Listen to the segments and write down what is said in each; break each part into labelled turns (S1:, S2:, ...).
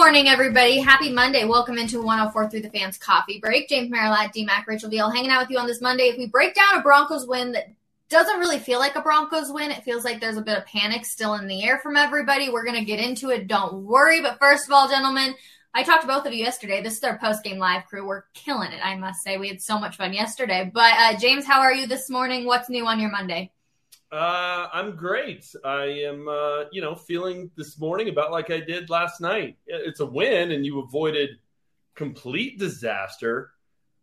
S1: Morning, everybody. Happy Monday. Welcome into 104 through the fans coffee break. James Merilatt, D-Mac, Rachel Deal hanging out with you on this Monday. If we break down a Broncos win that doesn't really feel like a Broncos win, it feels like there's a bit of panic still in the air from everybody. We're going to get into it. Don't worry. But first of all, gentlemen, I talked to both of you yesterday. This is our post game live crew. We're killing it, I must say. We had so much fun yesterday. But uh, James, how are you this morning? What's new on your Monday?
S2: Uh, I'm great. I am, uh, you know, feeling this morning about like I did last night. It's a win, and you avoided complete disaster.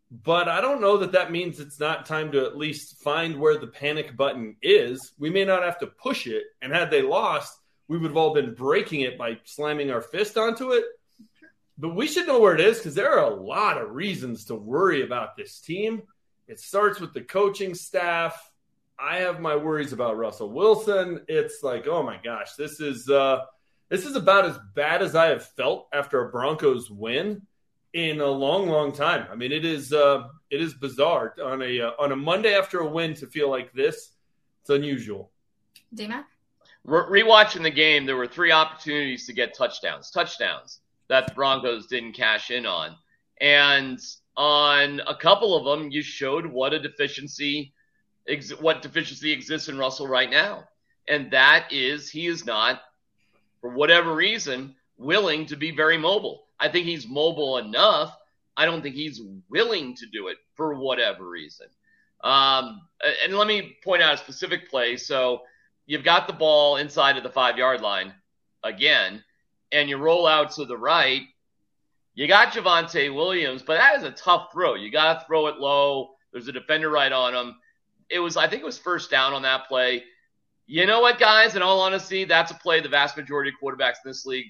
S2: But I don't know that that means it's not time to at least find where the panic button is. We may not have to push it. And had they lost, we would have all been breaking it by slamming our fist onto it. But we should know where it is because there are a lot of reasons to worry about this team. It starts with the coaching staff I have my worries about Russell Wilson. It's like, oh my gosh, this is uh, this is about as bad as I have felt after a Broncos win in a long, long time. I mean, it is uh, it is bizarre on a uh, on a Monday after a win to feel like this. It's unusual.
S1: DMac?
S3: Re- rewatching the game, there were three opportunities to get touchdowns, touchdowns that the Broncos didn't cash in on, and on a couple of them, you showed what a deficiency ex- what deficiency exists in Russell right now. And that is he is not, for whatever reason, willing to be very mobile. I think he's mobile enough. I don't think he's willing to do it for whatever reason. Um, and let me point out a specific play. So you've got the ball inside of the five yard line again, and you roll out to the right. You got Javonte Williams, but that is a tough throw. You got to throw it low. There's a defender right on him it was, I think it was first down on that play. You know what, guys? In all honesty, that's a play the vast majority of quarterbacks in this league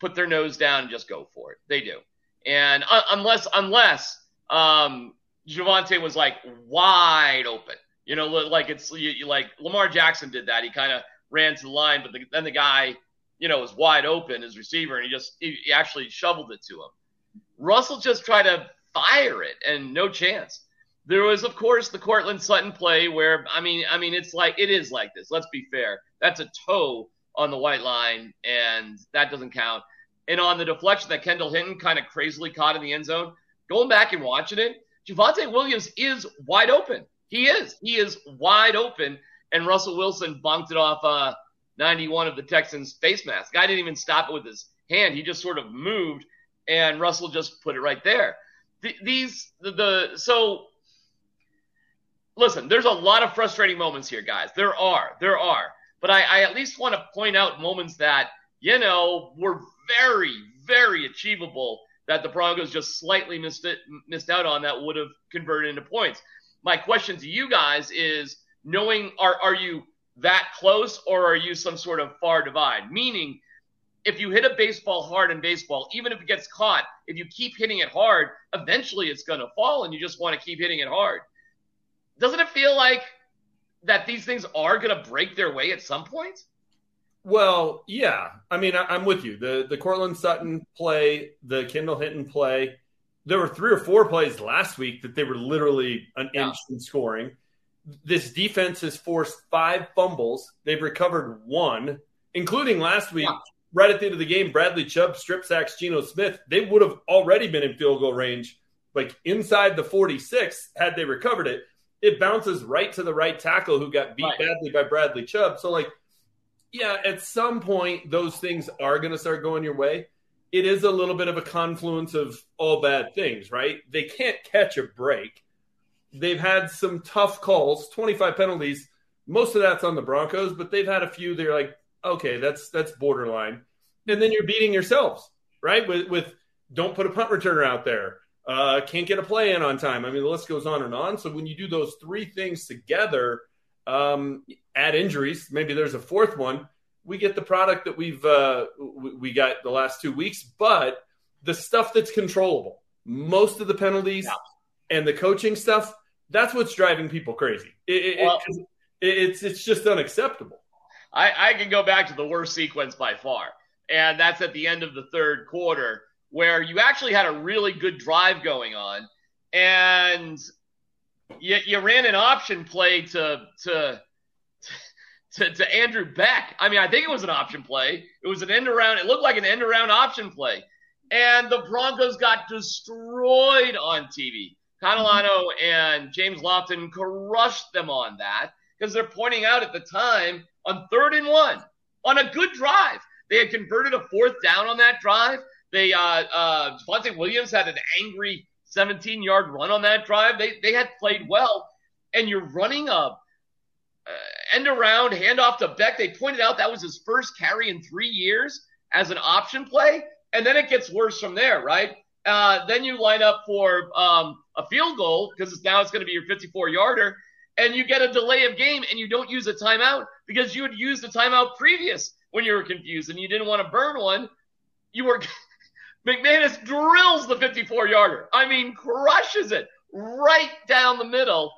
S3: put their nose down and just go for it. They do. And uh, unless, unless, um, Javonte was like wide open, you know, like it's you, you, like Lamar Jackson did that. He kind of ran to the line, but the, then the guy, you know, was wide open, his receiver, and he just he, he actually shoveled it to him. Russell just tried to fire it, and no chance. There was, of course, the Courtland Sutton play where I mean, I mean, it's like it is like this. Let's be fair. That's a toe on the white line, and that doesn't count. And on the deflection that Kendall Hinton kind of crazily caught in the end zone, going back and watching it, Javonte Williams is wide open. He is. He is wide open. And Russell Wilson bunked it off uh, 91 of the Texans' face mask. Guy didn't even stop it with his hand. He just sort of moved, and Russell just put it right there. these the, the so listen, there's a lot of frustrating moments here, guys. There are, there are. But I, I at least want to point out moments that, you know, were very, very achievable that the Broncos just slightly missed it, missed out on that would have converted into points. My question to you guys is knowing are are you that close or are you some sort of far divide? Meaning if you hit a baseball hard in baseball, even if it gets caught, if you keep hitting it hard, eventually it's going to fall and you just want to keep hitting it hard doesn't it feel like that these things are going to break their way at some point?
S2: Well, yeah. I mean, I, am with you. The the Courtland Sutton play, the Kendall Hinton play. There were three or four plays last week that they were literally an yeah. inch from scoring. This defense has forced five fumbles. They've recovered one, including last week. Yeah. Right at the end of the game, Bradley Chubb strip sacks Geno Smith. They would have already been in field goal range, like inside the 46, had they recovered it it bounces right to the right tackle who got beat right. badly by Bradley Chubb. So, like, yeah, at some point, those things are going to start going your way. It is a little bit of a confluence of all bad things, right? They can't catch a break. They've had some tough calls, 25 penalties. Most of that's on the Broncos, but they've had a few. They're like, okay, that's that's borderline. And then you're beating yourselves, right? With with don't put a punt returner out there uh, can't get a play in on time. I mean, the list goes on and on. So when you do those three things together, um, add injuries, maybe there's a fourth one. We get the product that we've uh, we got the last two weeks, but the stuff that's controllable, most of the penalties yeah. and the coaching stuff, that's what's driving people crazy. It, well, it, it's it's just unacceptable.
S3: I, I can go back to the worst sequence by far, and that's at the end of the third quarter where you actually had a really good drive going on, and you, you ran an option play to to to, to Andrew Beck. I mean, I think it was an option play. It was an end around. It looked like an end around option play. And the Broncos got destroyed on TV. Catalon and James Lofton crushed them on that because they're pointing out at the time on third and one on a good drive. They had converted a fourth down on that drive. They uh uh Javonte Williams had an angry 17 yard run on that drive. They they had played well, and you're running a uh, end around handoff to Beck. They pointed out that was his first carry in three years as an option play, and then it gets worse from there, right? Uh, then you line up for um, a field goal because it's, now it's going to be your 54 yarder, and you get a delay of game, and you don't use a timeout because you had used a timeout previous when you were confused and you didn't want to burn one. You were McManus drills the 54 yarder. I mean, crushes it right down the middle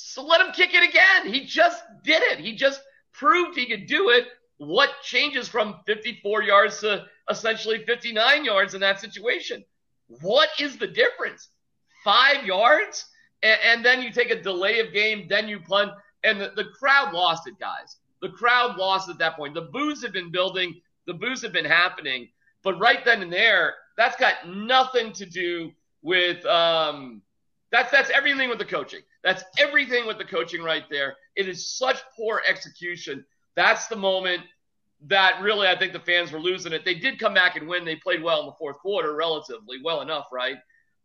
S3: so let him kick it again. He just did it. He just proved he could do it. What changes from 54 yards to essentially 59 yards in that situation? What is the difference? Five yards? And, and then you take a delay of game, then you punt, and the, the crowd lost it, guys. The crowd lost at that point. The boos had been building, the boos had been happening. But right then and there, that's got nothing to do with um, that's that's everything with the coaching. That's everything with the coaching right there. It is such poor execution. That's the moment that really I think the fans were losing it. They did come back and win. They played well in the fourth quarter, relatively well enough, right?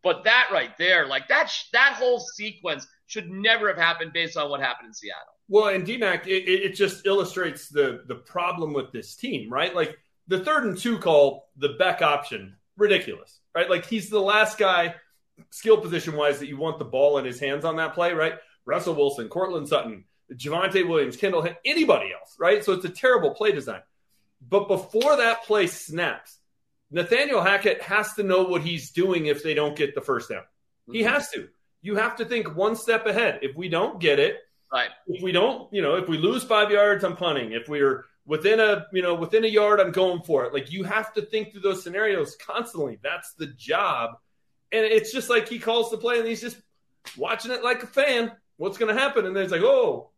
S3: But that right there, like that that whole sequence should never have happened based on what happened in Seattle.
S2: Well, and DMAC, it, it just illustrates the the problem with this team, right? Like the third and two call, the Beck option, ridiculous, right? Like he's the last guy skill position wise that you want the ball in his hands on that play, right? Russell Wilson, Courtland Sutton, Javonte Williams, Kendall, anybody else, right? So it's a terrible play design. But before that play snaps, Nathaniel Hackett has to know what he's doing if they don't get the first down. He mm-hmm. has to. You have to think one step ahead. If we don't get it,
S3: right.
S2: if we don't, you know, if we lose five yards, I'm punting. If we're within a, you know, within a yard, I'm going for it. Like you have to think through those scenarios constantly. That's the job and it's just like he calls the play and he's just watching it like a fan. What's going to happen? And then it's like, oh,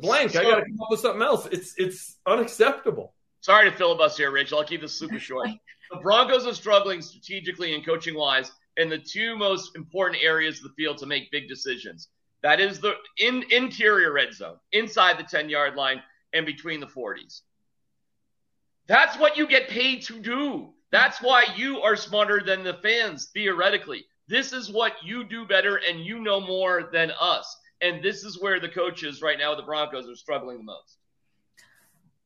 S2: blank. So, I got to come up with something else. It's it's unacceptable.
S3: Sorry to filibuster here, Rachel. I'll keep this super short. the Broncos are struggling strategically and coaching wise in the two most important areas of the field to make big decisions. That is the in, interior red zone, inside the 10 yard line, and between the 40s. That's what you get paid to do. That's why you are smarter than the fans, theoretically. This is what you do better, and you know more than us. And this is where the coaches right now, the Broncos, are struggling the most.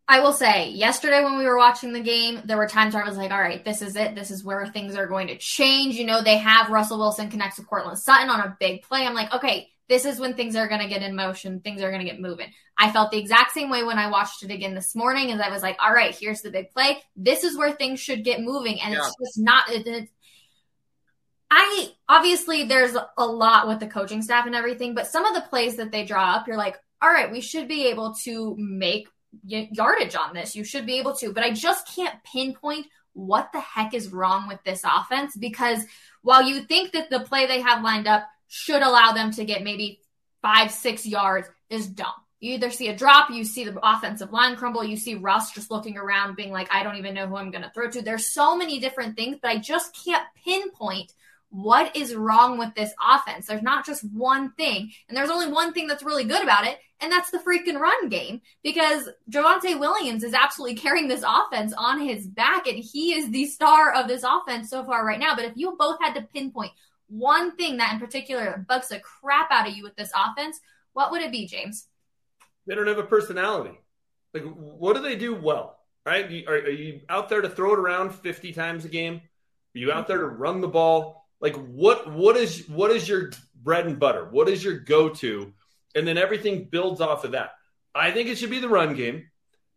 S1: I will say, yesterday when we were watching the game, there were times where I was like, all right, this is it. This is where things are going to change. You know, they have Russell Wilson connect to Courtland Sutton on a big play. I'm like, okay, this is when things are going to get in motion. Things are going to get moving. I felt the exact same way when I watched it again this morning as I was like, all right, here's the big play. This is where things should get moving. And yeah. it's just not, it, it, I obviously there's a lot with the coaching staff and everything, but some of the plays that they draw up, you're like, all right, we should be able to make yardage on this. You should be able to, but I just can't pinpoint what the heck is wrong with this offense because while you think that the play they have lined up should allow them to get maybe five, six yards is dumb. You either see a drop, you see the offensive line crumble, you see Russ just looking around being like, I don't even know who I'm going to throw to. There's so many different things, but I just can't pinpoint what is wrong with this offense. There's not just one thing. And there's only one thing that's really good about it, and that's the freaking run game because Javonte Williams is absolutely carrying this offense on his back, and he is the star of this offense so far right now. But if you both had to pinpoint one thing that in particular bugs the crap out of you with this offense, what would it be, James?
S2: They don't have a personality. Like, what do they do well? Right? Are, are you out there to throw it around 50 times a game? Are you out there to run the ball? Like, what what is what is your bread and butter? What is your go to? And then everything builds off of that. I think it should be the run game.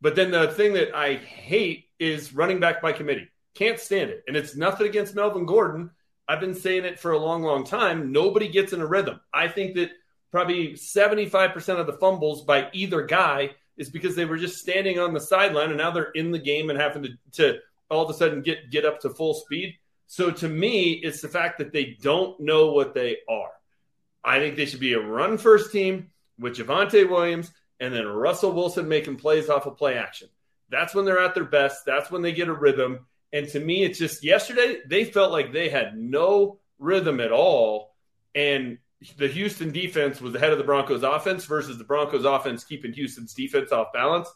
S2: But then the thing that I hate is running back by committee. Can't stand it. And it's nothing against Melvin Gordon. I've been saying it for a long, long time. Nobody gets in a rhythm. I think that probably 75% of the fumbles by either guy is because they were just standing on the sideline and now they're in the game and having to, to all of a sudden get, get up to full speed. So to me, it's the fact that they don't know what they are. I think they should be a run first team with Javonte Williams and then Russell Wilson making plays off of play action. That's when they're at their best. That's when they get a rhythm. And to me, it's just yesterday, they felt like they had no rhythm at all. And the Houston defense was ahead of the Broncos offense versus the Broncos offense keeping Houston's defense off balance.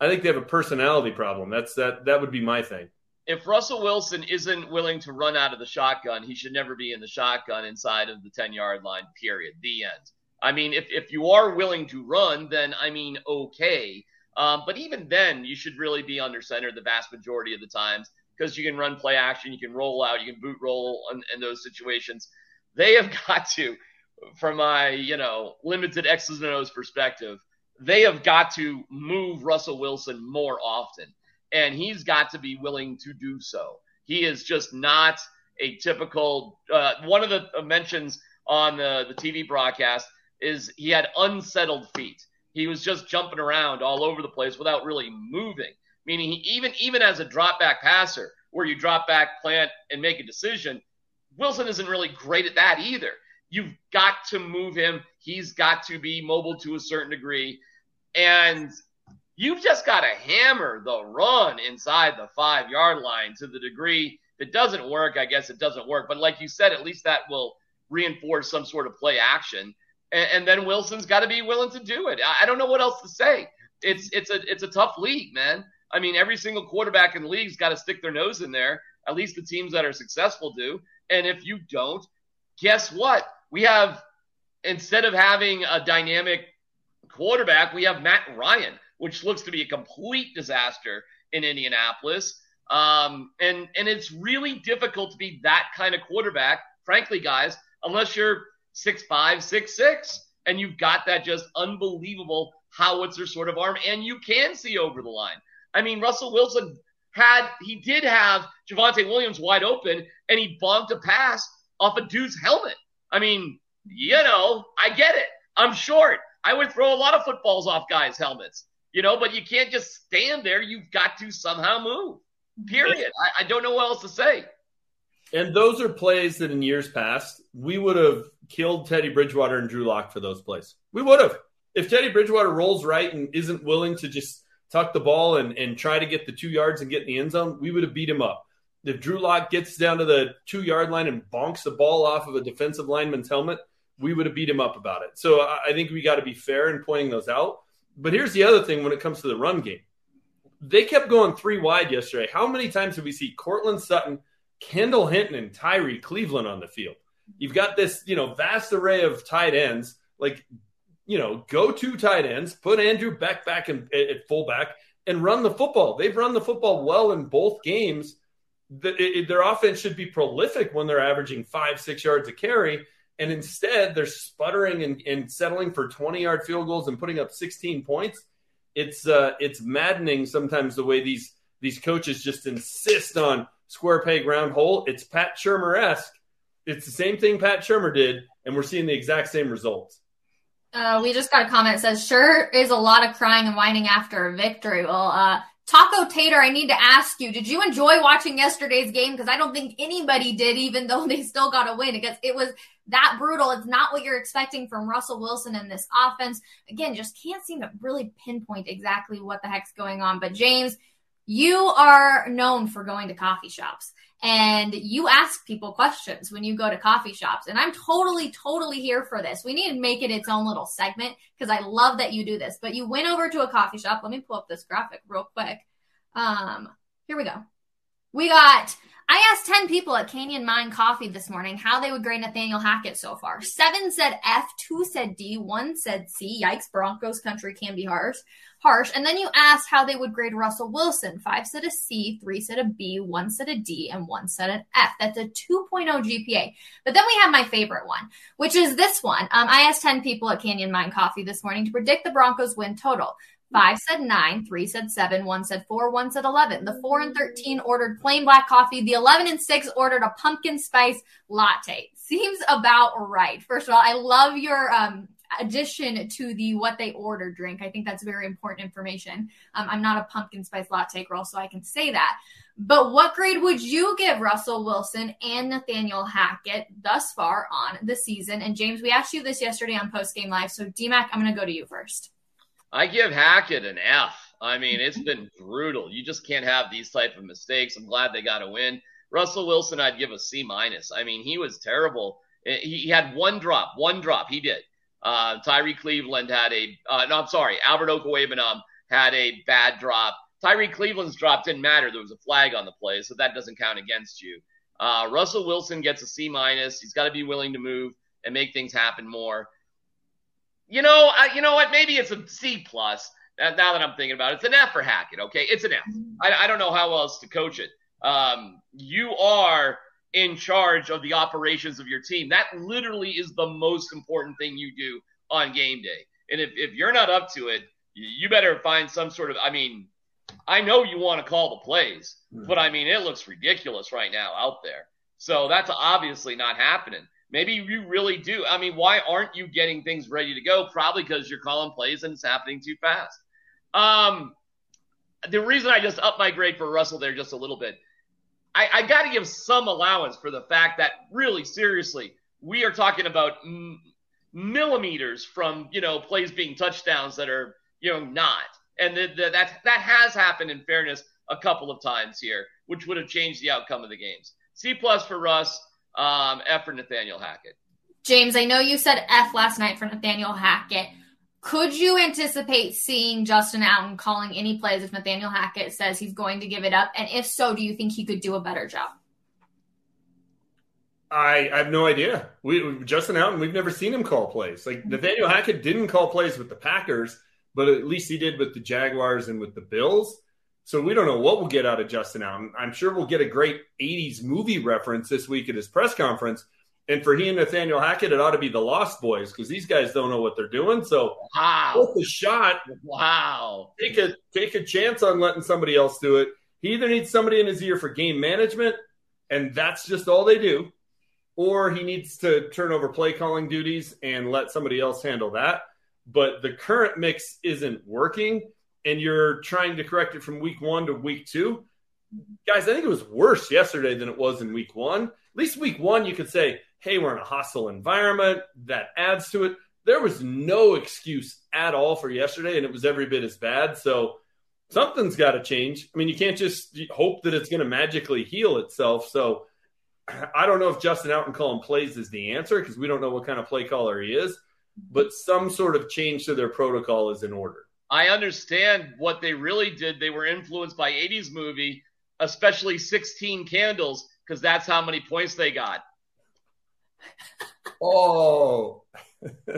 S2: I think they have a personality problem. That's that that would be my thing.
S3: If Russell Wilson isn't willing to run out of the shotgun, he should never be in the shotgun inside of the 10 yard line, period. The end. I mean, if, if you are willing to run, then I mean, okay. Um, but even then, you should really be under center the vast majority of the times because you can run play action, you can roll out, you can boot roll in, in those situations. They have got to, from my, you know, limited X's and O's perspective, they have got to move Russell Wilson more often. And he's got to be willing to do so. He is just not a typical, uh, one of the mentions on the, the TV broadcast is he had unsettled feet. He was just jumping around all over the place without really moving. Meaning, he even even as a drop back passer, where you drop back, plant, and make a decision, Wilson isn't really great at that either. You've got to move him. He's got to be mobile to a certain degree, and you've just got to hammer the run inside the five yard line to the degree that doesn't work. I guess it doesn't work, but like you said, at least that will reinforce some sort of play action and, and then Wilson's got to be willing to do it. I, I don't know what else to say. It's it's a it's a tough league, man. I mean, every single quarterback in the league's got to stick their nose in there. At least the teams that are successful do. And if you don't, guess what? We have instead of having a dynamic quarterback, we have Matt Ryan, which looks to be a complete disaster in Indianapolis. Um, and and it's really difficult to be that kind of quarterback, frankly, guys, unless you're six five, six six, and you've got that just unbelievable howitzer sort of arm, and you can see over the line. I mean, Russell Wilson had he did have Javonte Williams wide open, and he bonked a pass off a dude's helmet. I mean, you know, I get it. I'm short. I would throw a lot of footballs off guys' helmets, you know, but you can't just stand there. You've got to somehow move. Period. I, I don't know what else to say.
S2: And those are plays that in years past we would have killed Teddy Bridgewater and Drew Lock for those plays. We would have. If Teddy Bridgewater rolls right and isn't willing to just tuck the ball and, and try to get the two yards and get in the end zone, we would have beat him up. If Drew Lock gets down to the two yard line and bonks the ball off of a defensive lineman's helmet, we would have beat him up about it. So I think we got to be fair in pointing those out. But here's the other thing when it comes to the run game. They kept going three wide yesterday. How many times have we seen Courtland Sutton Kendall Hinton and Tyrie Cleveland on the field. You've got this, you know, vast array of tight ends. Like, you know, go to tight ends, put Andrew Beck back in, at fullback, and run the football. They've run the football well in both games. The, it, their offense should be prolific when they're averaging five, six yards a carry. And instead, they're sputtering and, and settling for 20 yard field goals and putting up 16 points. It's uh, it's maddening sometimes the way these these coaches just insist on square peg round hole. It's Pat Shurmur esque. It's the same thing Pat Shurmur did, and we're seeing the exact same results.
S1: Uh, we just got a comment says, sure is a lot of crying and whining after a victory. Well, uh, Taco Tater, I need to ask you, did you enjoy watching yesterday's game? Because I don't think anybody did, even though they still got a win. Because it was that brutal. It's not what you're expecting from Russell Wilson in this offense. Again, just can't seem to really pinpoint exactly what the heck's going on. But James, you are known for going to coffee shops and you ask people questions when you go to coffee shops. And I'm totally, totally here for this. We need to make it its own little segment because I love that you do this. But you went over to a coffee shop. Let me pull up this graphic real quick. Um, here we go. We got I asked 10 people at Canyon Mine Coffee this morning how they would grade Nathaniel Hackett so far. Seven said F, two said D, one said C. Yikes, Broncos country can be harsh. Harsh. And then you asked how they would grade Russell Wilson. Five said a C, three said a B, one said a D, and one said an F. That's a 2.0 GPA. But then we have my favorite one, which is this one. Um, I asked 10 people at Canyon Mine Coffee this morning to predict the Broncos win total. Five said nine, three said seven, one said four, one said 11. The four and 13 ordered plain black coffee. The 11 and six ordered a pumpkin spice latte. Seems about right. First of all, I love your, um, addition to the what they order drink. I think that's very important information. Um, I'm not a pumpkin spice latte girl, so I can say that. But what grade would you give Russell Wilson and Nathaniel Hackett thus far on the season? And James, we asked you this yesterday on Post Game Live. So, DMAC, I'm going to go to you first.
S3: I give Hackett an F. I mean, it's been brutal. You just can't have these type of mistakes. I'm glad they got a win. Russell Wilson, I'd give a C minus. I mean, he was terrible. He had one drop, one drop. He did. Uh, Tyrie Cleveland had a, uh, no, I'm sorry, Albert Okwuegbunam had a bad drop. Tyrie Cleveland's drop didn't matter. There was a flag on the play, so that doesn't count against you. Uh, Russell Wilson gets a C minus. He's got to be willing to move and make things happen more. You know, uh, you know what? Maybe it's a C plus. Now that I'm thinking about it, it's an F for Hackett. Okay, it's an F. I, I don't know how else to coach it. Um, you are in charge of the operations of your team. That literally is the most important thing you do on game day. And if, if you're not up to it, you better find some sort of, I mean, I know you want to call the plays, mm-hmm. but I mean, it looks ridiculous right now out there. So that's obviously not happening. Maybe you really do. I mean, why aren't you getting things ready to go? Probably because you're calling plays and it's happening too fast. Um, the reason I just up my grade for Russell there just a little bit, I, I got to give some allowance for the fact that really seriously, we are talking about m- millimeters from you know plays being touchdowns that are you know not, and the, the, that that has happened in fairness a couple of times here, which would have changed the outcome of the games. C plus for Russ, um, F for Nathaniel Hackett.
S1: James, I know you said F last night for Nathaniel Hackett. Could you anticipate seeing Justin Allen calling any plays if Nathaniel Hackett says he's going to give it up? And if so, do you think he could do a better job?
S2: I, I have no idea. We Justin Allen, we've never seen him call plays. Like mm-hmm. Nathaniel Hackett didn't call plays with the Packers, but at least he did with the Jaguars and with the Bills. So we don't know what we'll get out of Justin Allen. I'm sure we'll get a great 80s movie reference this week at his press conference and for he and Nathaniel Hackett, it ought to be the Lost Boys because these guys don't know what they're doing. So
S3: wow,
S2: take a shot.
S3: Wow,
S2: take a take a chance on letting somebody else do it. He either needs somebody in his ear for game management, and that's just all they do, or he needs to turn over play calling duties and let somebody else handle that. But the current mix isn't working, and you're trying to correct it from week one to week two. Guys, I think it was worse yesterday than it was in week one. At least week one, you could say, hey, we're in a hostile environment. That adds to it. There was no excuse at all for yesterday, and it was every bit as bad. So something's got to change. I mean, you can't just hope that it's going to magically heal itself. So I don't know if Justin Allen calling plays is the answer because we don't know what kind of play caller he is, but some sort of change to their protocol is in order.
S3: I understand what they really did. They were influenced by 80s movie, especially 16 Candles, because that's how many points they got
S2: oh.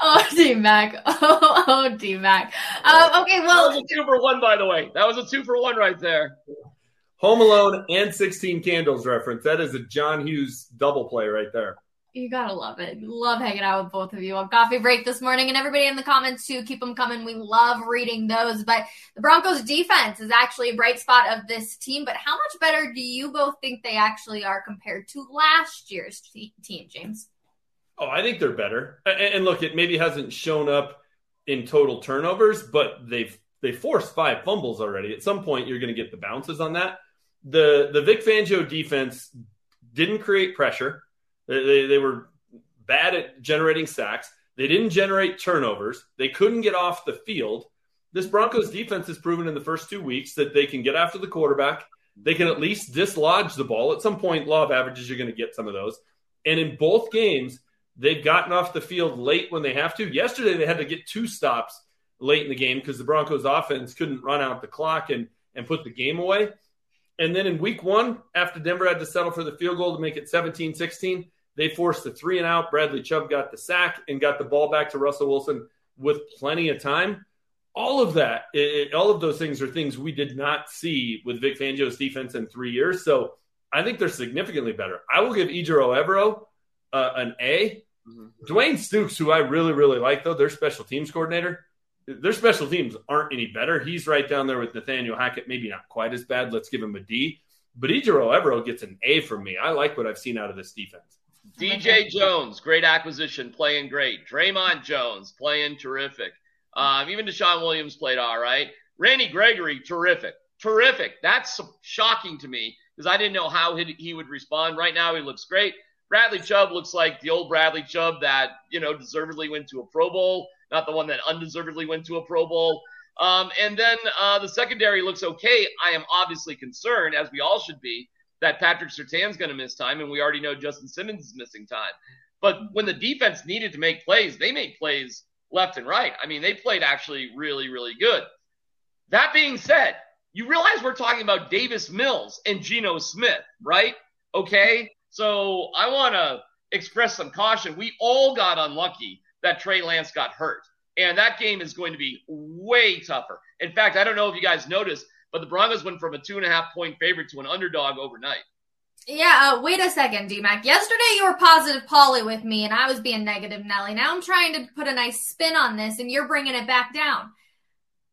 S1: oh, D Mac. Oh, oh, D Mac. Um, okay, well.
S3: That was a two for one, by the way. That was a two for one right there.
S2: Home Alone and 16 Candles reference. That is a John Hughes double play right there.
S1: You gotta love it. Love hanging out with both of you on coffee break this morning, and everybody in the comments too. Keep them coming. We love reading those. But the Broncos defense is actually a bright spot of this team. But how much better do you both think they actually are compared to last year's team, James?
S2: Oh, I think they're better. And look, it maybe hasn't shown up in total turnovers, but they've they forced five fumbles already. At some point, you're going to get the bounces on that. The the Vic Fangio defense didn't create pressure they, they, they were bad at generating sacks. They didn't generate turnovers. They couldn't get off the field. This Broncos defense has proven in the first two weeks that they can get after the quarterback. They can at least dislodge the ball. At some point, law of averages, you're going to get some of those. And in both games, they've gotten off the field late when they have to. Yesterday, they had to get two stops late in the game because the Broncos offense couldn't run out the clock and, and put the game away. And then in week one, after Denver had to settle for the field goal to make it 17 16, they forced the three and out. Bradley Chubb got the sack and got the ball back to Russell Wilson with plenty of time. All of that, it, all of those things are things we did not see with Vic Fangio's defense in three years. So I think they're significantly better. I will give Ejiro Evero uh, an A. Mm-hmm. Dwayne Stukes, who I really, really like, though, their special teams coordinator, their special teams aren't any better. He's right down there with Nathaniel Hackett, maybe not quite as bad. Let's give him a D. But Ejiro Evero gets an A from me. I like what I've seen out of this defense.
S3: DJ Jones, great acquisition, playing great. Dre'Mont Jones, playing terrific. Um, even DeShawn Williams played all right. Randy Gregory, terrific. Terrific. That's shocking to me because I didn't know how he, he would respond. Right now, he looks great. Bradley Chubb looks like the old Bradley Chubb that, you know, deservedly went to a Pro Bowl. not the one that undeservedly went to a Pro Bowl. Um, and then uh, the secondary looks okay. I am obviously concerned, as we all should be, that Patrick Surtain's going to miss time, and we already know Justin Simmons is missing time. But when the defense needed to make plays, they made plays left and right. I mean, they played actually really, really good. That being said, you realize we're talking about Davis Mills and Geno Smith, right? Okay. So I want to express some caution. We all got unlucky that Trey Lance got hurt. And that game is going to be way tougher. In fact, I don't know if you guys noticed, but the Broncos went from a two and a half point favorite to an underdog overnight.
S1: Yeah, uh, wait a second, DMAC. Yesterday you were positive Polly with me, and I was being negative Nelly. Now I'm trying to put a nice spin on this, and you're bringing it back down.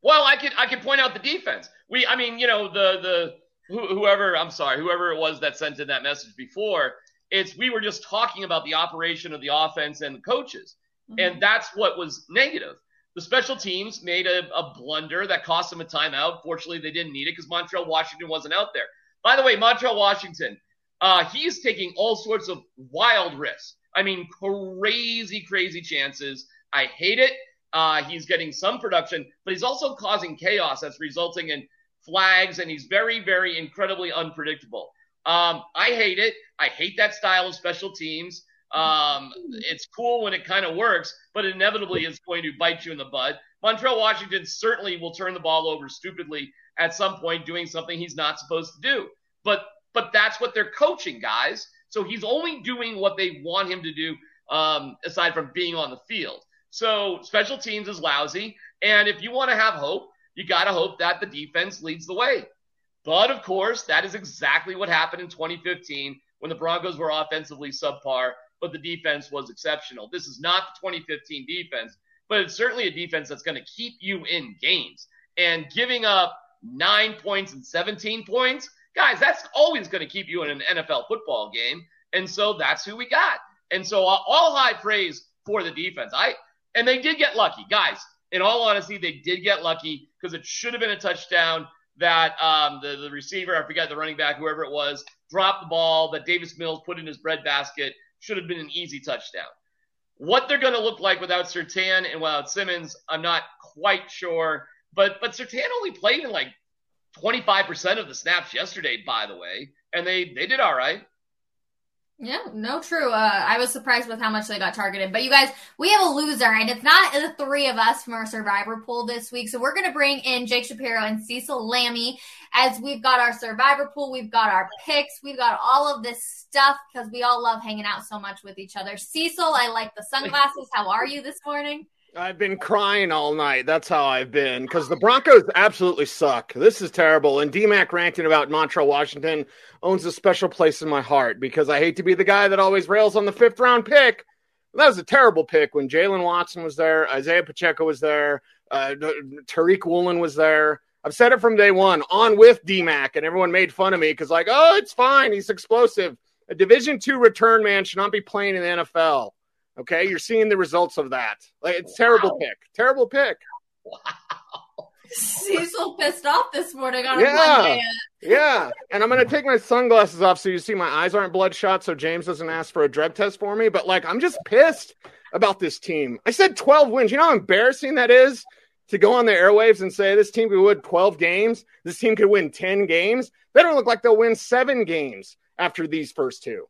S3: Well, I could I could point out the defense. We, I mean, you know, the the whoever I'm sorry, whoever it was that sent in that message before, it's we were just talking about the operation of the offense and the coaches, mm-hmm. and that's what was negative. The special teams made a, a blunder that cost them a timeout. Fortunately, they didn't need it because Montrell Washington wasn't out there. By the way, Montrell Washington, uh, he's taking all sorts of wild risks. I mean, crazy, crazy chances. I hate it. Uh, he's getting some production, but he's also causing chaos that's resulting in flags, and he's very, very incredibly unpredictable. Um, I hate it. I hate that style of special teams. Um, it's cool when it kind of works, but inevitably it's going to bite you in the butt. Montrell Washington certainly will turn the ball over stupidly at some point, doing something he's not supposed to do. But but that's what they're coaching, guys. So he's only doing what they want him to do, um, aside from being on the field. So special teams is lousy. And if you want to have hope, you got to hope that the defense leads the way. But of course, that is exactly what happened in 2015 when the Broncos were offensively subpar, but the defense was exceptional. This is not the 2015 defense, but it's certainly a defense that's going to keep you in games. And giving up nine points and 17 points, guys, that's always going to keep you in an NFL football game. And so that's who we got. And so all high praise for the defense. I and they did get lucky, guys. In all honesty, they did get lucky because it should have been a touchdown that um, the, the receiver, I forget the running back, whoever it was, dropped the ball that Davis Mills put in his breadbasket. Should have been an easy touchdown. What they're going to look like without Surtain and without Simmons, I'm not quite sure. But but Surtain only played in like 25% of the snaps yesterday, by the way, and they they did all right.
S1: Yeah, no, true. Uh, I was surprised with how much they got targeted. But you guys, we have a loser, and it's not the three of us from our survivor pool this week. So we're going to bring in Jake Shapiro and Cecil Lammey as we've got our survivor pool, we've got our picks, we've got all of this stuff because we all love hanging out so much with each other. Cecil, I like the sunglasses. How are you this morning?
S4: I've been crying all night. That's how I've been because the Broncos absolutely suck. This is terrible. And DMAC ranting about Montrell Washington owns a special place in my heart because I hate to be the guy that always rails on the fifth round pick. That was a terrible pick when Jaylen Watson was there, Isaiah Pacheco was there, uh, Tariq Woolen was there. I've said it from day one on with DMAC, and everyone made fun of me because, like, oh, it's fine. He's explosive. A Division two return man should not be playing in the NFL. Okay, you're seeing the results of that. Like it's terrible wow. pick, terrible pick.
S1: Wow. Cecil pissed off this morning on
S4: yeah,
S1: Monday.
S4: Yeah, and I'm gonna take my sunglasses off so you see my eyes aren't bloodshot, so James doesn't ask for a drug test for me. But like, I'm just pissed about this team. I said 12 wins. You know how embarrassing that is to go on the airwaves and say this team could win 12 games. This team could win 10 games. They don't look like they'll win seven games after these first two.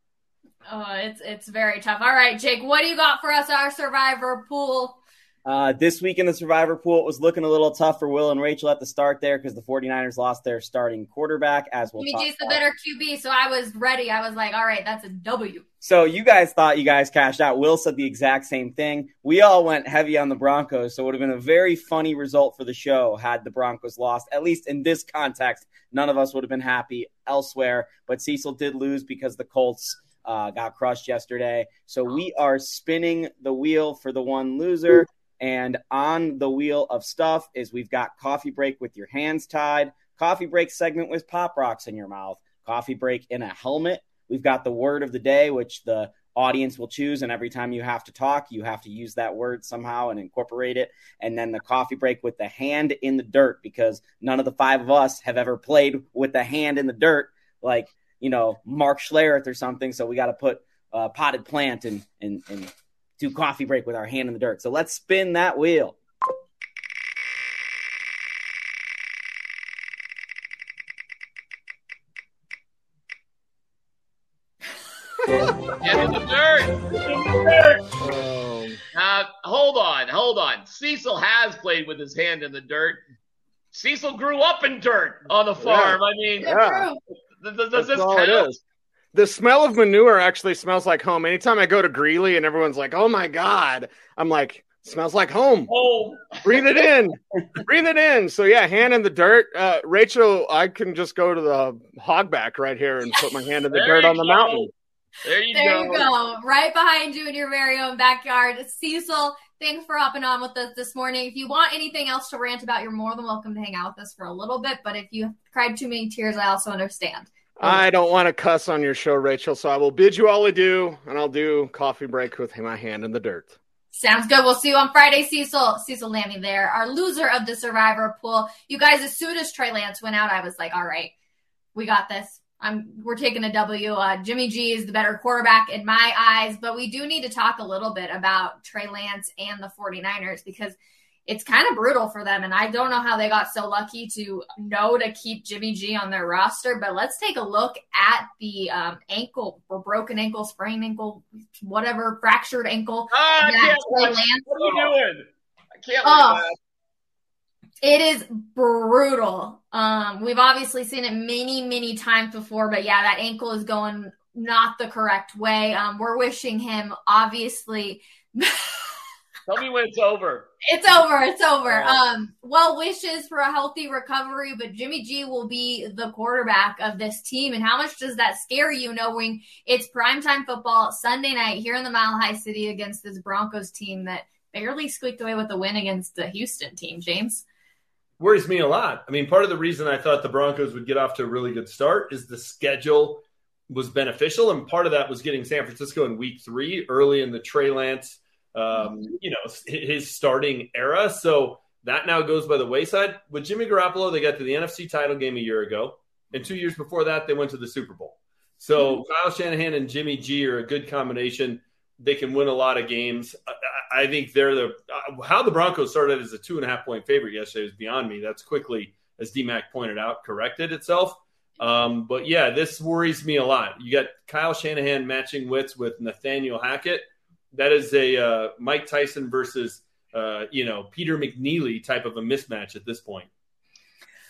S1: Oh, it's it's very tough. All right, Jake, what do you got for us? Our survivor pool.
S5: Uh, this week in the survivor pool, it was looking a little tough for Will and Rachel at the start there because the 49ers lost their starting quarterback, as we'll
S1: Jimmy G's the better QB, so I was ready. I was like, all right, that's a W.
S5: So you guys thought you guys cashed out. Will said the exact same thing. We all went heavy on the Broncos, so it would have been a very funny result for the show had the Broncos lost. At least in this context, none of us would have been happy elsewhere. But Cecil did lose because the Colts – uh, got crushed yesterday. So we are spinning the wheel for the one loser. And on the wheel of stuff is we've got coffee break with your hands tied, coffee break segment with pop rocks in your mouth, coffee break in a helmet. We've got the word of the day, which the audience will choose. And every time you have to talk, you have to use that word somehow and incorporate it. And then the coffee break with the hand in the dirt, because none of the five of us have ever played with the hand in the dirt. Like you know, Mark Schlereth or something. So we got to put a potted plant and, and, and to coffee break with our hand in the dirt. So let's spin that wheel.
S3: Hand in the dirt. Uh, hold on, hold on. Cecil has played with his hand in the dirt. Cecil grew up in dirt on the farm. I mean,
S4: Yeah.
S3: Th- th- does
S4: That's
S3: this
S4: all it
S3: count?
S4: is. The smell of manure actually smells like home. Anytime I go to Greeley and everyone's like, "Oh my god," I'm like, "Smells like home."
S3: Oh,
S4: Breathe it in, breathe it in. So yeah, hand in the dirt. Uh, Rachel, I can just go to the hogback right here and put my hand in the dirt on the
S3: go.
S4: mountain.
S3: there you
S1: There
S3: go.
S1: you go. Right behind you in your very own backyard. Cecil, thanks for hopping on with us this morning. If you want anything else to rant about, you're more than welcome to hang out with us for a little bit. But if you cried too many tears, I also understand.
S4: I don't want to cuss on your show, Rachel. So I will bid you all adieu, and I'll do coffee break with my hand in the dirt.
S1: Sounds good. We'll see you on Friday, Cecil. Cecil Lammey there, our loser of the Survivor pool. You guys, as soon as Trey Lance went out, I was like, all right, we got this. I'm we're taking a W. Uh, Jimmy G is the better quarterback in my eyes, but we do need to talk a little bit about Trey Lance and the 49ers because it's kind of brutal for them. And I don't know how they got so lucky to know to keep Jimmy G on their roster. But let's take a look at the um, ankle or broken ankle, sprained ankle, whatever, fractured ankle
S3: I can't
S1: Trey. Lance
S3: What are you doing? I can't
S1: Oh. It is brutal. Um, we've obviously seen it many, many times before, but yeah, that ankle is going not the correct way. Um, we're wishing him, obviously,
S3: Tell me when it's over.
S1: it's over. It's over.
S3: Oh.
S1: Um, well wishes for a healthy recovery, but Jimmy G will be the quarterback of this team. And how much does that scare you knowing it's primetime football Sunday night here in the Mile High City against this Broncos team that barely squeaked away with a win against the Houston team, James?
S2: Worries me a lot. I mean, part of the reason I thought the Broncos would get off to a really good start is the schedule was beneficial, and part of that was getting San Francisco in Week Three early in the Trey Lance, um, you know, his starting era. So that now goes by the wayside. With Jimmy Garoppolo, they got to the NFC title game a year ago, and two years before that, they went to the Super Bowl. So Kyle Shanahan and Jimmy G are a good combination. They can win a lot of games. I, think they're the uh, how the Broncos started as a two and a half point favorite yesterday is beyond me. That's quickly, as DMAC pointed out, corrected itself. Um, but yeah, this worries me a lot. You got Kyle Shanahan matching wits with Nathaniel Hackett. That is a uh, Mike Tyson versus uh, you know Peter McNeeley type of a mismatch at this point.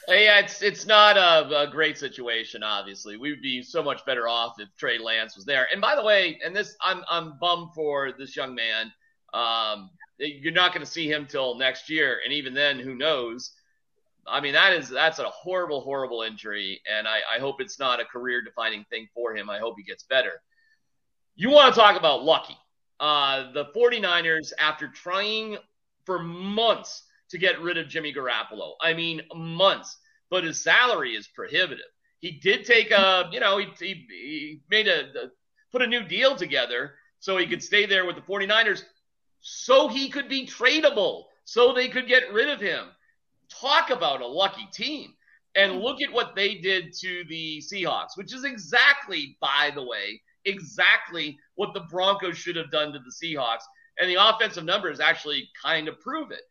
S3: Yeah, it's it's not a, a great situation. Obviously, we would be so much better off if Trey Lance was there. And by the way, and this I'm I'm bummed for this young man. Um, you're not going to see him till next year, and even then, who knows? I mean, that is that's a horrible, horrible injury, and I, I hope it's not a career defining thing for him. I hope he gets better. You want to talk about lucky? Uh, the 49ers, after trying for months to get rid of Jimmy Garoppolo. I mean, months. But his salary is prohibitive. He did take a, you know, he, he, he made a, a, put a new deal together so he could stay there with the 49ers so he could be tradable, so they could get rid of him. Talk about a lucky team. And hmm. look at what they did to the Seahawks, which is exactly, by the way, exactly what the Broncos should have done to the Seahawks. And the offensive numbers actually kind of prove it.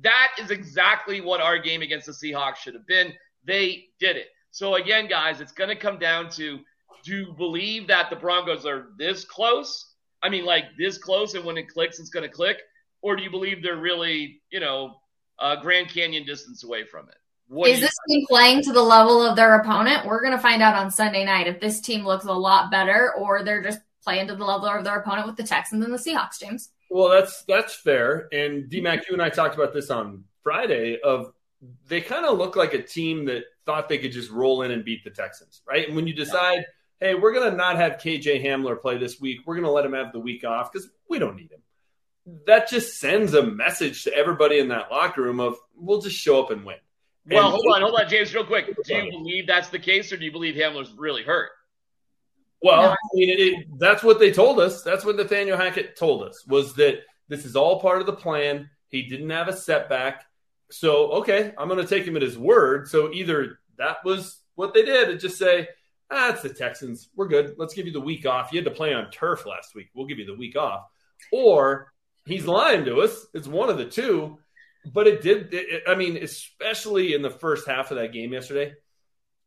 S3: That is exactly what our game against the Seahawks should have been. They did it. So again, guys, it's going to come down to do you believe that the Broncos are this close? I mean, like this close, and when it clicks, it's going to click? Or do you believe they're really, you know, uh, Grand Canyon distance away from it? What
S1: Is this team playing to the level of their opponent? We're going to find out on Sunday night if this team looks a lot better or they're just playing to the level of their opponent with the Texans and the Seahawks, James.
S2: Well, that's that's fair. And DMAC, you and I talked about this on Friday. Of they kind of look like a team that thought they could just roll in and beat the Texans, right? And when you decide, hey, we're going to not have KJ Hamler play this week, we're going to let him have the week off because we don't need him. That just sends a message to everybody in that locker room of we'll just show up and win.
S3: Well,
S2: And-
S3: hold on, hold on, James, real quick. Do you believe that's the case, or do you believe Hamler's really hurt?
S2: Well,
S1: No.
S2: I mean, it, it, that's what they told us. That's what Nathaniel Hackett told us was that this is all part of the plan. He didn't have a setback. So, okay, I'm going to take him at his word. So either that was what they did and just say, ah, the Texans. We're good. Let's give you the week off. You had to play on turf last week. We'll give you the week off. or he's lying to us. It's one of the two. But it did. It, I mean, especially in the first half of that game yesterday,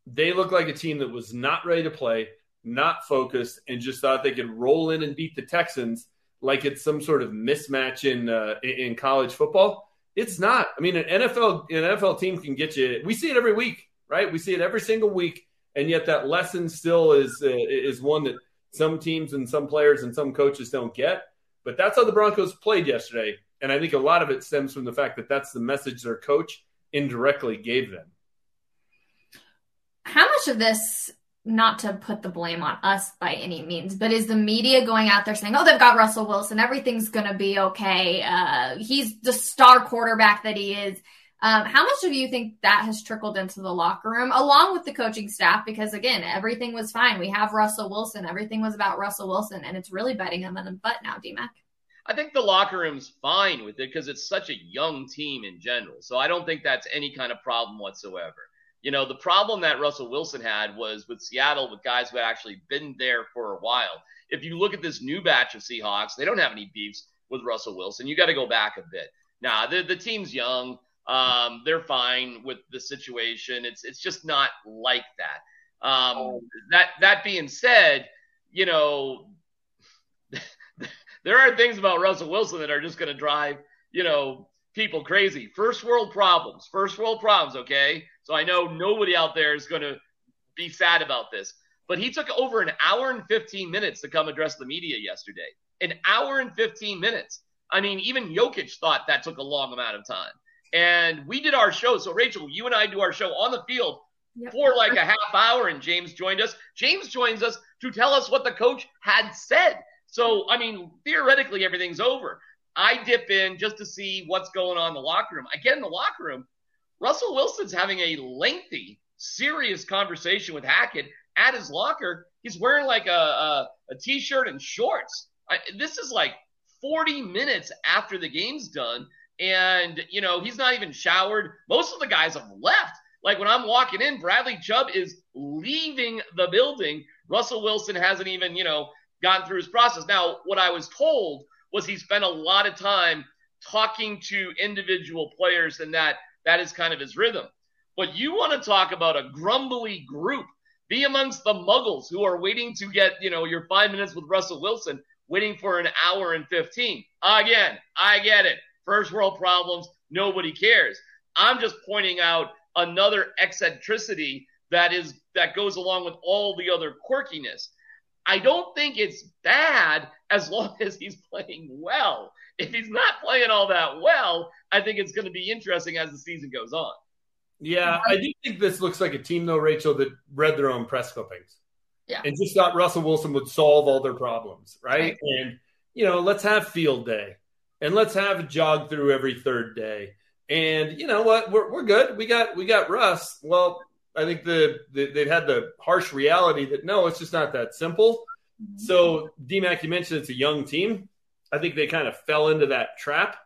S2: they looked like a team that was not ready to play, not focused, and just thought they could roll in and beat the Texans like it's some sort of mismatch in uh, in college football. It's not. I mean, an NFL an NFL team can get you. We see it every week, right? We see it every single week, and yet that lesson still is uh, is one that some teams and some players and some coaches don't get. But that's how the Broncos played yesterday, and I think a lot of it stems from the fact that that's the message their coach indirectly gave them.
S1: How much of this not to put the blame on us by any means, but is the media going out there saying, "Oh, they've got Russell Wilson, everything's going to be okay. Uh, he's the star quarterback that he is." Um, how much do you think that has trickled into the locker room, along with the coaching staff? Because again, everything was fine. We have Russell Wilson. Everything was about Russell Wilson, and it's really biting him in the butt now, DMac.
S3: I think the locker room's fine with it because it's such a young team in general. So I don't think that's any kind of problem whatsoever. You know, the problem that Russell Wilson had was with Seattle, with guys who had actually been there for a while. If you look at this new batch of Seahawks, they don't have any beefs with Russell Wilson. You got to go back a bit. Now, the, the team's young. Um, they're fine with the situation. It's it's just not like that. Um, that that being said, you know, there are things about Russell Wilson that are just going to drive you know people crazy. First world problems. First world problems. Okay. So I know nobody out there is going to be sad about this. But he took over an hour and 15 minutes to come address the media yesterday. An hour and 15 minutes. I mean, even Jokic thought that took a long amount of time. And we did our show. So, Rachel, you and I do our show on the field yep. for like a half hour, and James joined us. James joins us to tell us what the coach had said. So, I mean, theoretically, everything's over. I dip in just to see what's going on in the locker room. I get in the locker room, Russell Wilson's having a lengthy, serious conversation with Hackett at his locker. He's wearing like a, a, a t-shirt and shorts. I, this is like 40 minutes after the game's done. And, you know, he's not even showered. Most of the guys have left. Like when I'm walking in, Bradley Chubb is leaving the building. Russell Wilson hasn't even, you know, gone through his process. Now, what I was told was he spent a lot of time talking to individual players and that that is kind of his rhythm. But you want to talk about a grumbly group. Be amongst the muggles who are waiting to get, you know, your five minutes with Russell Wilson, waiting for an hour and 15. Again, I get it. First world problems. Nobody cares. I'm just pointing out another eccentricity that is that goes along with all the other quirkiness. I don't think it's bad as long as he's playing well. If he's not playing all that well, I think it's going to be interesting as the season goes on.
S2: Yeah, I do think this looks like a team, though, Rachel, that read their own press clippings.
S1: Yeah.
S2: And just thought Russell Wilson would solve all their problems, right? right? And, you know, let's have field day and let's have a jog through every third day. And you know what? We're, we're good. We got we got Russ. Well, I think the, the they've had the harsh reality that no, it's just not that simple. Mm-hmm. So, DMac, you mentioned it's a young team. I think they kind of fell into that trap.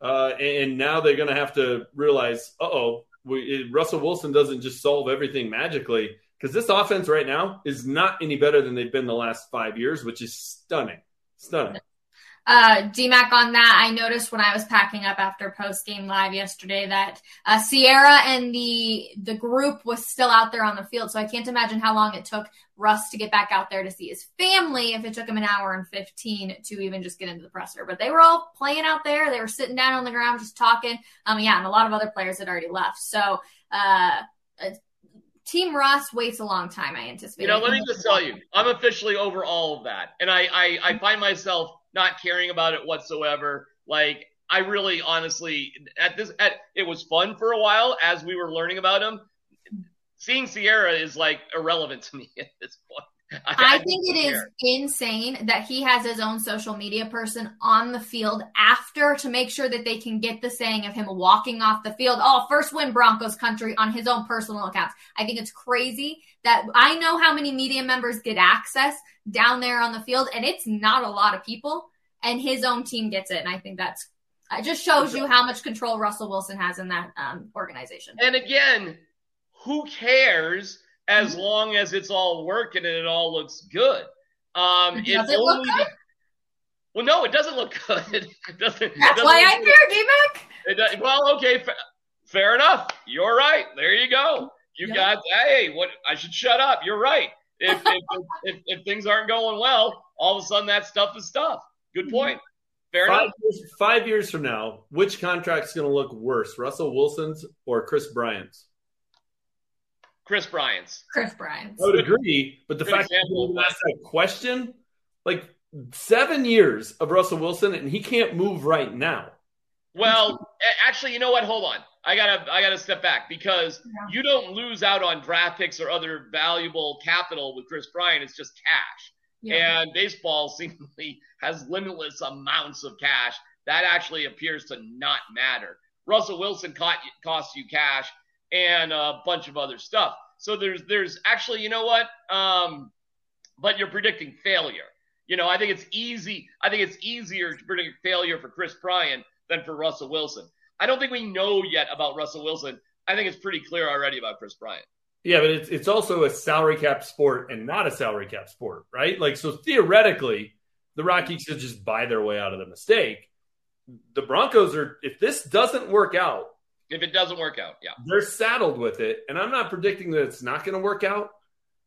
S2: Uh, and now they're going to have to realize, uh oh, Russell Wilson doesn't just solve everything magically because this offense right now is not any better than they've been the last five years, which is stunning. Stunning
S1: uh, DMac on that, I noticed when I was packing up after post game live yesterday that uh, Ciara and the the group was still out there on the field. So I can't imagine how long it took Russ to get back out there to see his family if it took him an hour and 15 to even just get into the presser. But they were all playing out there. They were sitting down on the ground just talking. Um, yeah, and a lot of other players had already left. So, uh, Team Russ waits a long time. I anticipate.
S3: You know, let me just tell you, I'm officially over all of that, and I, I, I find myself not caring about it whatsoever. Like I really honestly at this at it was fun for a while as we were learning about him. Seeing Ciara is like irrelevant to me at this point.
S1: I, I, think it is insane that he has his own social media person on the field after to make sure that they can get the saying of him walking off the field. Oh, first win Broncos country on his own personal accounts. I think it's crazy that I know how many media members get access down there on the field, and it's not a lot of people. And his own team gets it, and I think that's it. Just shows you how much control Russell Wilson has in that um, organization.
S3: And again, who cares as mm-hmm. long as it's all working and it all looks good? Um,
S1: it does it look good?
S3: Well, no, it doesn't look good. It doesn't. it
S1: That's
S3: doesn't
S1: why
S3: look
S1: I'm
S3: good.
S1: here, D-Mac.
S3: It does, well, okay, fa- fair enough. You're right. There you go. You
S1: Yeah.
S3: got hey, what? I should shut up. You're right. If if, if if things aren't going well, all of a sudden that stuff is stuff. Good point. Fair
S2: Five
S3: enough.
S2: years, five years from now, which contract's going to look worse, Russell Wilson's or Kris Bryant's?
S3: Kris Bryant's.
S1: Kris Bryant.
S2: I would agree, but the
S3: Good
S2: fact that
S3: example.
S2: you asked that question, like seven years of Russell Wilson, and he can't move right now.
S3: Well, actually, you know what? Hold on. I gotta I gotta step back because
S1: Yeah.
S3: you don't lose out on draft picks or other valuable capital with Kris Bryant. It's just cash.
S1: Yeah.
S3: And baseball seemingly has limitless amounts of cash. That actually appears to not matter. Russell Wilson caught, cost you cash and a bunch of other stuff. So there's there's actually, you know what? Um, but you're predicting failure. You know, I think it's easy. I think it's easier to predict failure for Kris Bryant than for Russell Wilson. I don't think we know yet about Russell Wilson. I think it's pretty clear already about Kris Bryant.
S2: Yeah, but it's it's also a salary cap sport and not a salary cap sport, right? Like so theoretically, the Rockies could just buy their way out of the mistake. The Broncos are if this doesn't work out,
S3: If it doesn't work out, yeah.
S2: they're saddled with it. And I'm not predicting that it's not going to work out.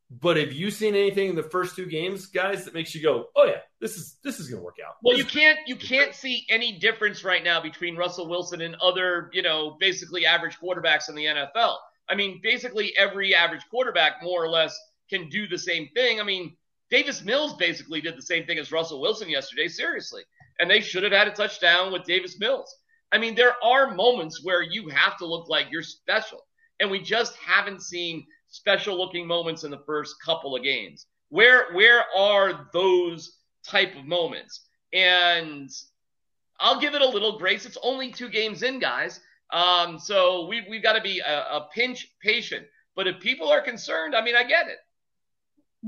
S2: But have you seen anything in the first two games, guys, that makes you go, "Oh yeah, this is this is going to work out"?
S3: Well, you can't you can't see any difference right now between Russell Wilson and other, you know, basically average quarterbacks in the NFL. I mean, basically every average quarterback more or less can do the same thing. I mean, Davis Mills basically did the same thing as Russell Wilson yesterday, seriously. And they should have had a touchdown with Davis Mills. I mean, there are moments where you have to look like you're special. And we just haven't seen special looking moments in the first couple of games. Where where are those type of moments? And I'll give it a little grace. It's only two games in, guys. Um, so we, we've got to be a, a pinch patient. But if people are concerned, I mean, I get it.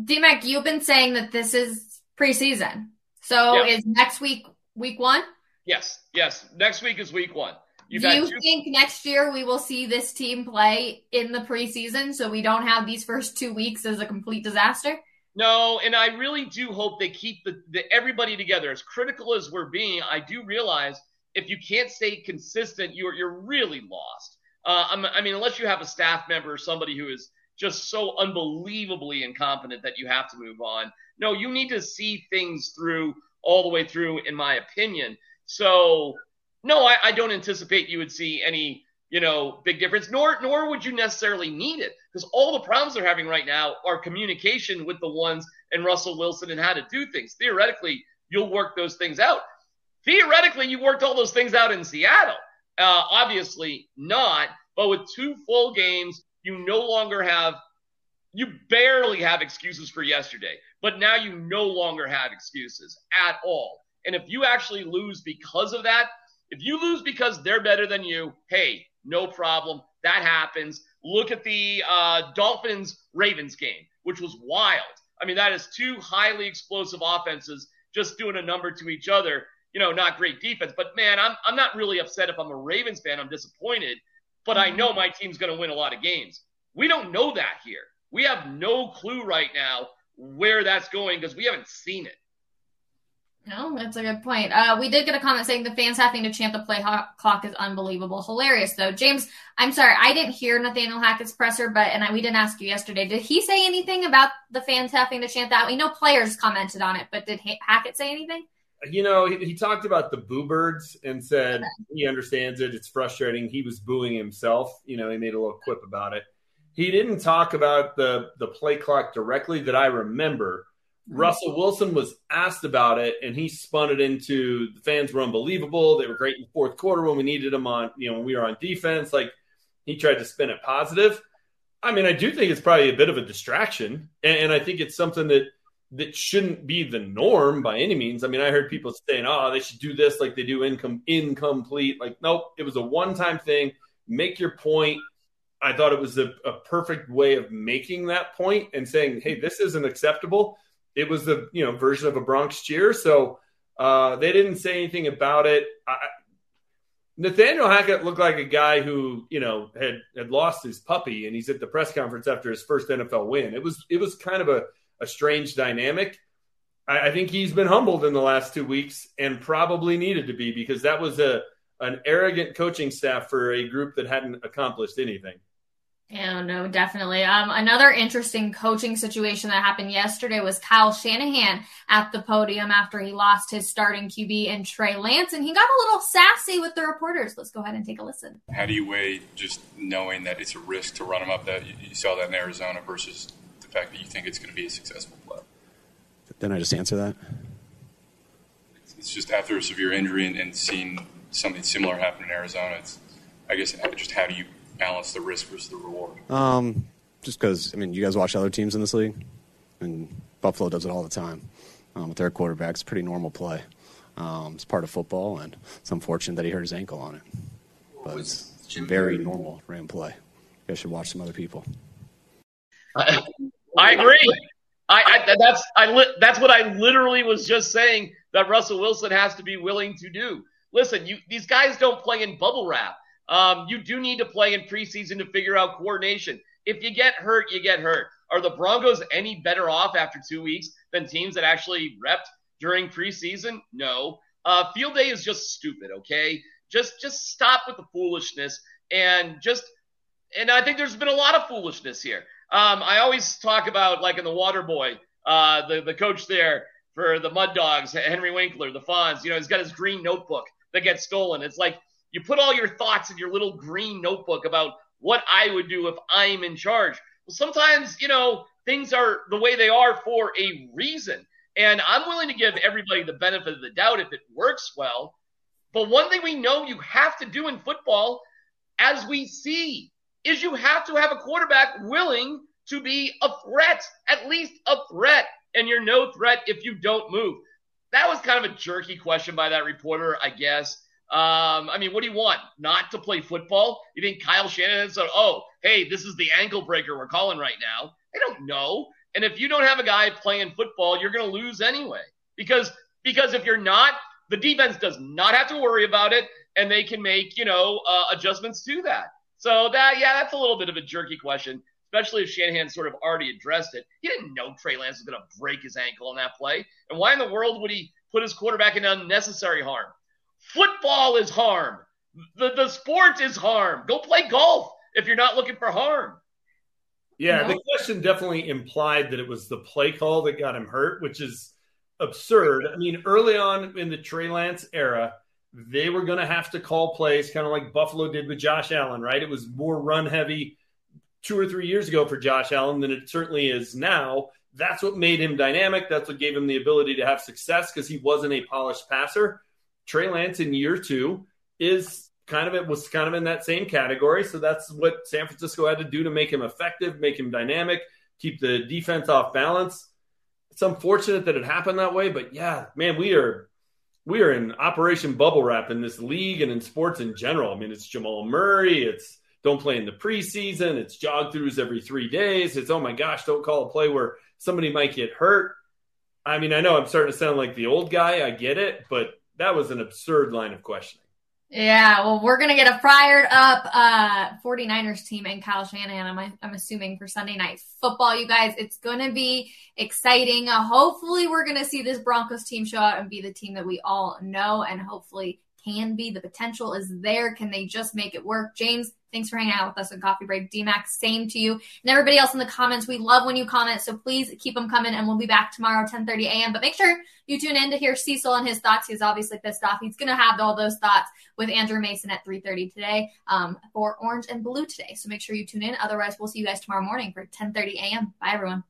S1: D-Mac, you've been saying that this is preseason. So
S3: Yeah.
S1: is next week week one?
S3: Yes, yes. Next week is week one. You've
S1: Do you
S3: two
S1: think next year we will see this team play in the preseason so we don't have these first two weeks as a complete disaster?
S3: No, and I really do hope they keep the, the everybody together. As critical as we're being, I do realize if you can't stay consistent, you're you're really lost. Uh, I'm- I mean, unless you have a staff member or somebody who is just so unbelievably incompetent that you have to move on. No, you need to see things through all the way through, in my opinion. So, no, I, I don't anticipate you would see any, you know, big difference. Nor nor would you necessarily need it because all the problems they're having right now are communication with the ones and Russell Wilson and how to do things. Theoretically, you'll work those things out. Theoretically, you worked all those things out in Seattle. Uh, obviously not, but with two full games, you no longer have, you barely have excuses for yesterday, but now you no longer have excuses at all. And if you actually lose because of that, if you lose because they're better than you, hey, no problem. That happens. Look at the uh, Dolphins Ravens game, which was wild. I mean, that is two highly explosive offenses just doing a number to each other. You know, not great defense, but man, I'm I'm not really upset if I'm a Ravens fan. I'm disappointed, but I know my team's going to win a lot of games. We don't know that here. We have no clue right now where that's going because we haven't seen it.
S1: No, that's a good point. Uh, we did get a comment saying the fans having to chant the play ho- clock is unbelievable. Hilarious, though. James, I'm sorry, I didn't hear Nathaniel Hackett's presser, but and I, we didn't ask you yesterday. Did he say anything about the fans having to chant that? We know players commented on it, but did Ha- Hackett say anything?
S2: You know, he, he talked about the boo birds and said he understands it. It's frustrating. He was booing himself. You know, he made a little quip about it. He didn't talk about the the play clock directly that I remember. Mm-hmm. Russell Wilson was asked about it, and he spun it into the fans were unbelievable. They were great in the fourth quarter when we needed them on, you know, when we were on defense. Like he tried to spin it positive. I mean, I do think it's probably a bit of a distraction, and, and I think it's something that that shouldn't be the norm by any means. I mean, I heard people saying, "Oh, they should do this like they do income incomplete." Like, nope, it was a one time thing. Make your point. I thought it was a, a perfect way of making that point and saying, "Hey, this isn't acceptable." It was the you know version of a Bronx cheer, so uh, they didn't say anything about it. I, Nathaniel Hackett looked like a guy who you know had had lost his puppy, and he's at the press conference after his first NFL win. It was it was kind of a, a strange dynamic. I, I think he's been humbled in the last two weeks and probably needed to be because that was a an arrogant coaching staff for a group that hadn't accomplished anything.
S1: Yeah, no, definitely. Um, another interesting coaching situation that happened yesterday was Kyle Shanahan at the podium after he lost his starting QB in Trey Lance, and he got a little sassy with the reporters. Let's go ahead and take a listen.
S6: How do you weigh just knowing that it's a risk to run him up that you saw that in Arizona versus the fact that you think it's going to be a successful play?
S7: Then I just answer that.
S6: It's just after a severe injury and, and seeing something similar happen in Arizona. It's, I guess, just how do you balance the risk versus the reward?
S7: Um, just because, I mean, you guys watch other teams in this league, and Buffalo does it all the time um, with their quarterbacks. Pretty normal play. Um, it's part of football, and it's unfortunate that he hurt his ankle on it. But it's very normal ram play. You guys should watch some other people.
S3: I, I agree. I, I that's I li- that's what I literally was just saying that Russell Wilson has to be willing to do. Listen, you these guys don't play in bubble wrap. Um, you do need to play in preseason to figure out coordination. If you get hurt, you get hurt. Are the Broncos any better off after two weeks than teams that actually repped during preseason? No. Uh, field day is just stupid. Okay, just just stop with the foolishness and just. And I think there's been a lot of foolishness here. Um, I always talk about like in the Water Boy, uh, the the coach there for the Mud Dogs, Henry Winkler, the Fonz. You know, he's got his green notebook that gets stolen. It's like you put all your thoughts in your little green notebook about what I would do if I'm in charge. Well, sometimes, you know, things are the way they are for a reason. And I'm willing to give everybody the benefit of the doubt if it works well. But one thing we know you have to do in football, as we see, is you have to have a quarterback willing to be a threat, at least a threat. And you're no threat if you don't move. That was kind of a jerky question by that reporter, I guess. Um, I mean, what do you want? Not to play football? You think Kyle Shanahan said, oh, hey, this is the ankle breaker we're calling right now? I don't know. And if you don't have a guy playing football, you're going to lose anyway. Because because if you're not, the defense does not have to worry about it, and they can make you know uh, adjustments to that. So that yeah, that's a little bit of a jerky question, especially if Shanahan sort of already addressed it. He didn't know Trey Lance was going to break his ankle on that play, and why in the world would he put his quarterback in unnecessary harm? Football is harm. The the sport is harm. Go play golf if you're not looking for harm.
S2: Yeah, no. the question definitely implied that it was the play call that got him hurt, which is absurd. I mean, early on in the Trey Lance era, they were going to have to call plays kind of like Buffalo did with Josh Allen, right? It was more run heavy two or three years ago for Josh Allen than it certainly is now. That's what made him dynamic. That's what gave him the ability to have success because he wasn't a polished passer. Trey Lance in year two is kind of it was kind of in that same category. So that's what San Francisco had to do to make him effective, make him dynamic, keep the defense off balance. It's unfortunate that it happened that way, but yeah, man, we are we are in Operation Bubble Wrap in this league and in sports in general. I mean, it's Jamal Murray, it's don't play in the preseason, it's jog throughs every three days, it's oh my gosh, don't call a play where somebody might get hurt. I mean, I know I'm starting to sound like the old guy, I get it, but that was an absurd line of questioning.
S1: Yeah, well, we're going to get a fired up uh, 49ers team and Kyle Shanahan, I'm, I'm assuming, for Sunday night football. You guys, it's going to be exciting. Uh, hopefully, we're going to see this Broncos team show out and be the team that we all know and hopefully can be. The potential is there. Can they just make it work? James, Thanks for hanging out with us on Coffee Break. DMac, same to you. And everybody else in the comments, we love when you comment, so please keep them coming, and we'll be back tomorrow, 10.30 a.m. But make sure you tune in to hear Cecil and his thoughts. He's obviously pissed off. He's going to have all those thoughts with Andrew Mason at 3.30 today um, for Orange and Blue today. So make sure you tune in. Otherwise, we'll see you guys tomorrow morning for 10.30 a.m. Bye, everyone.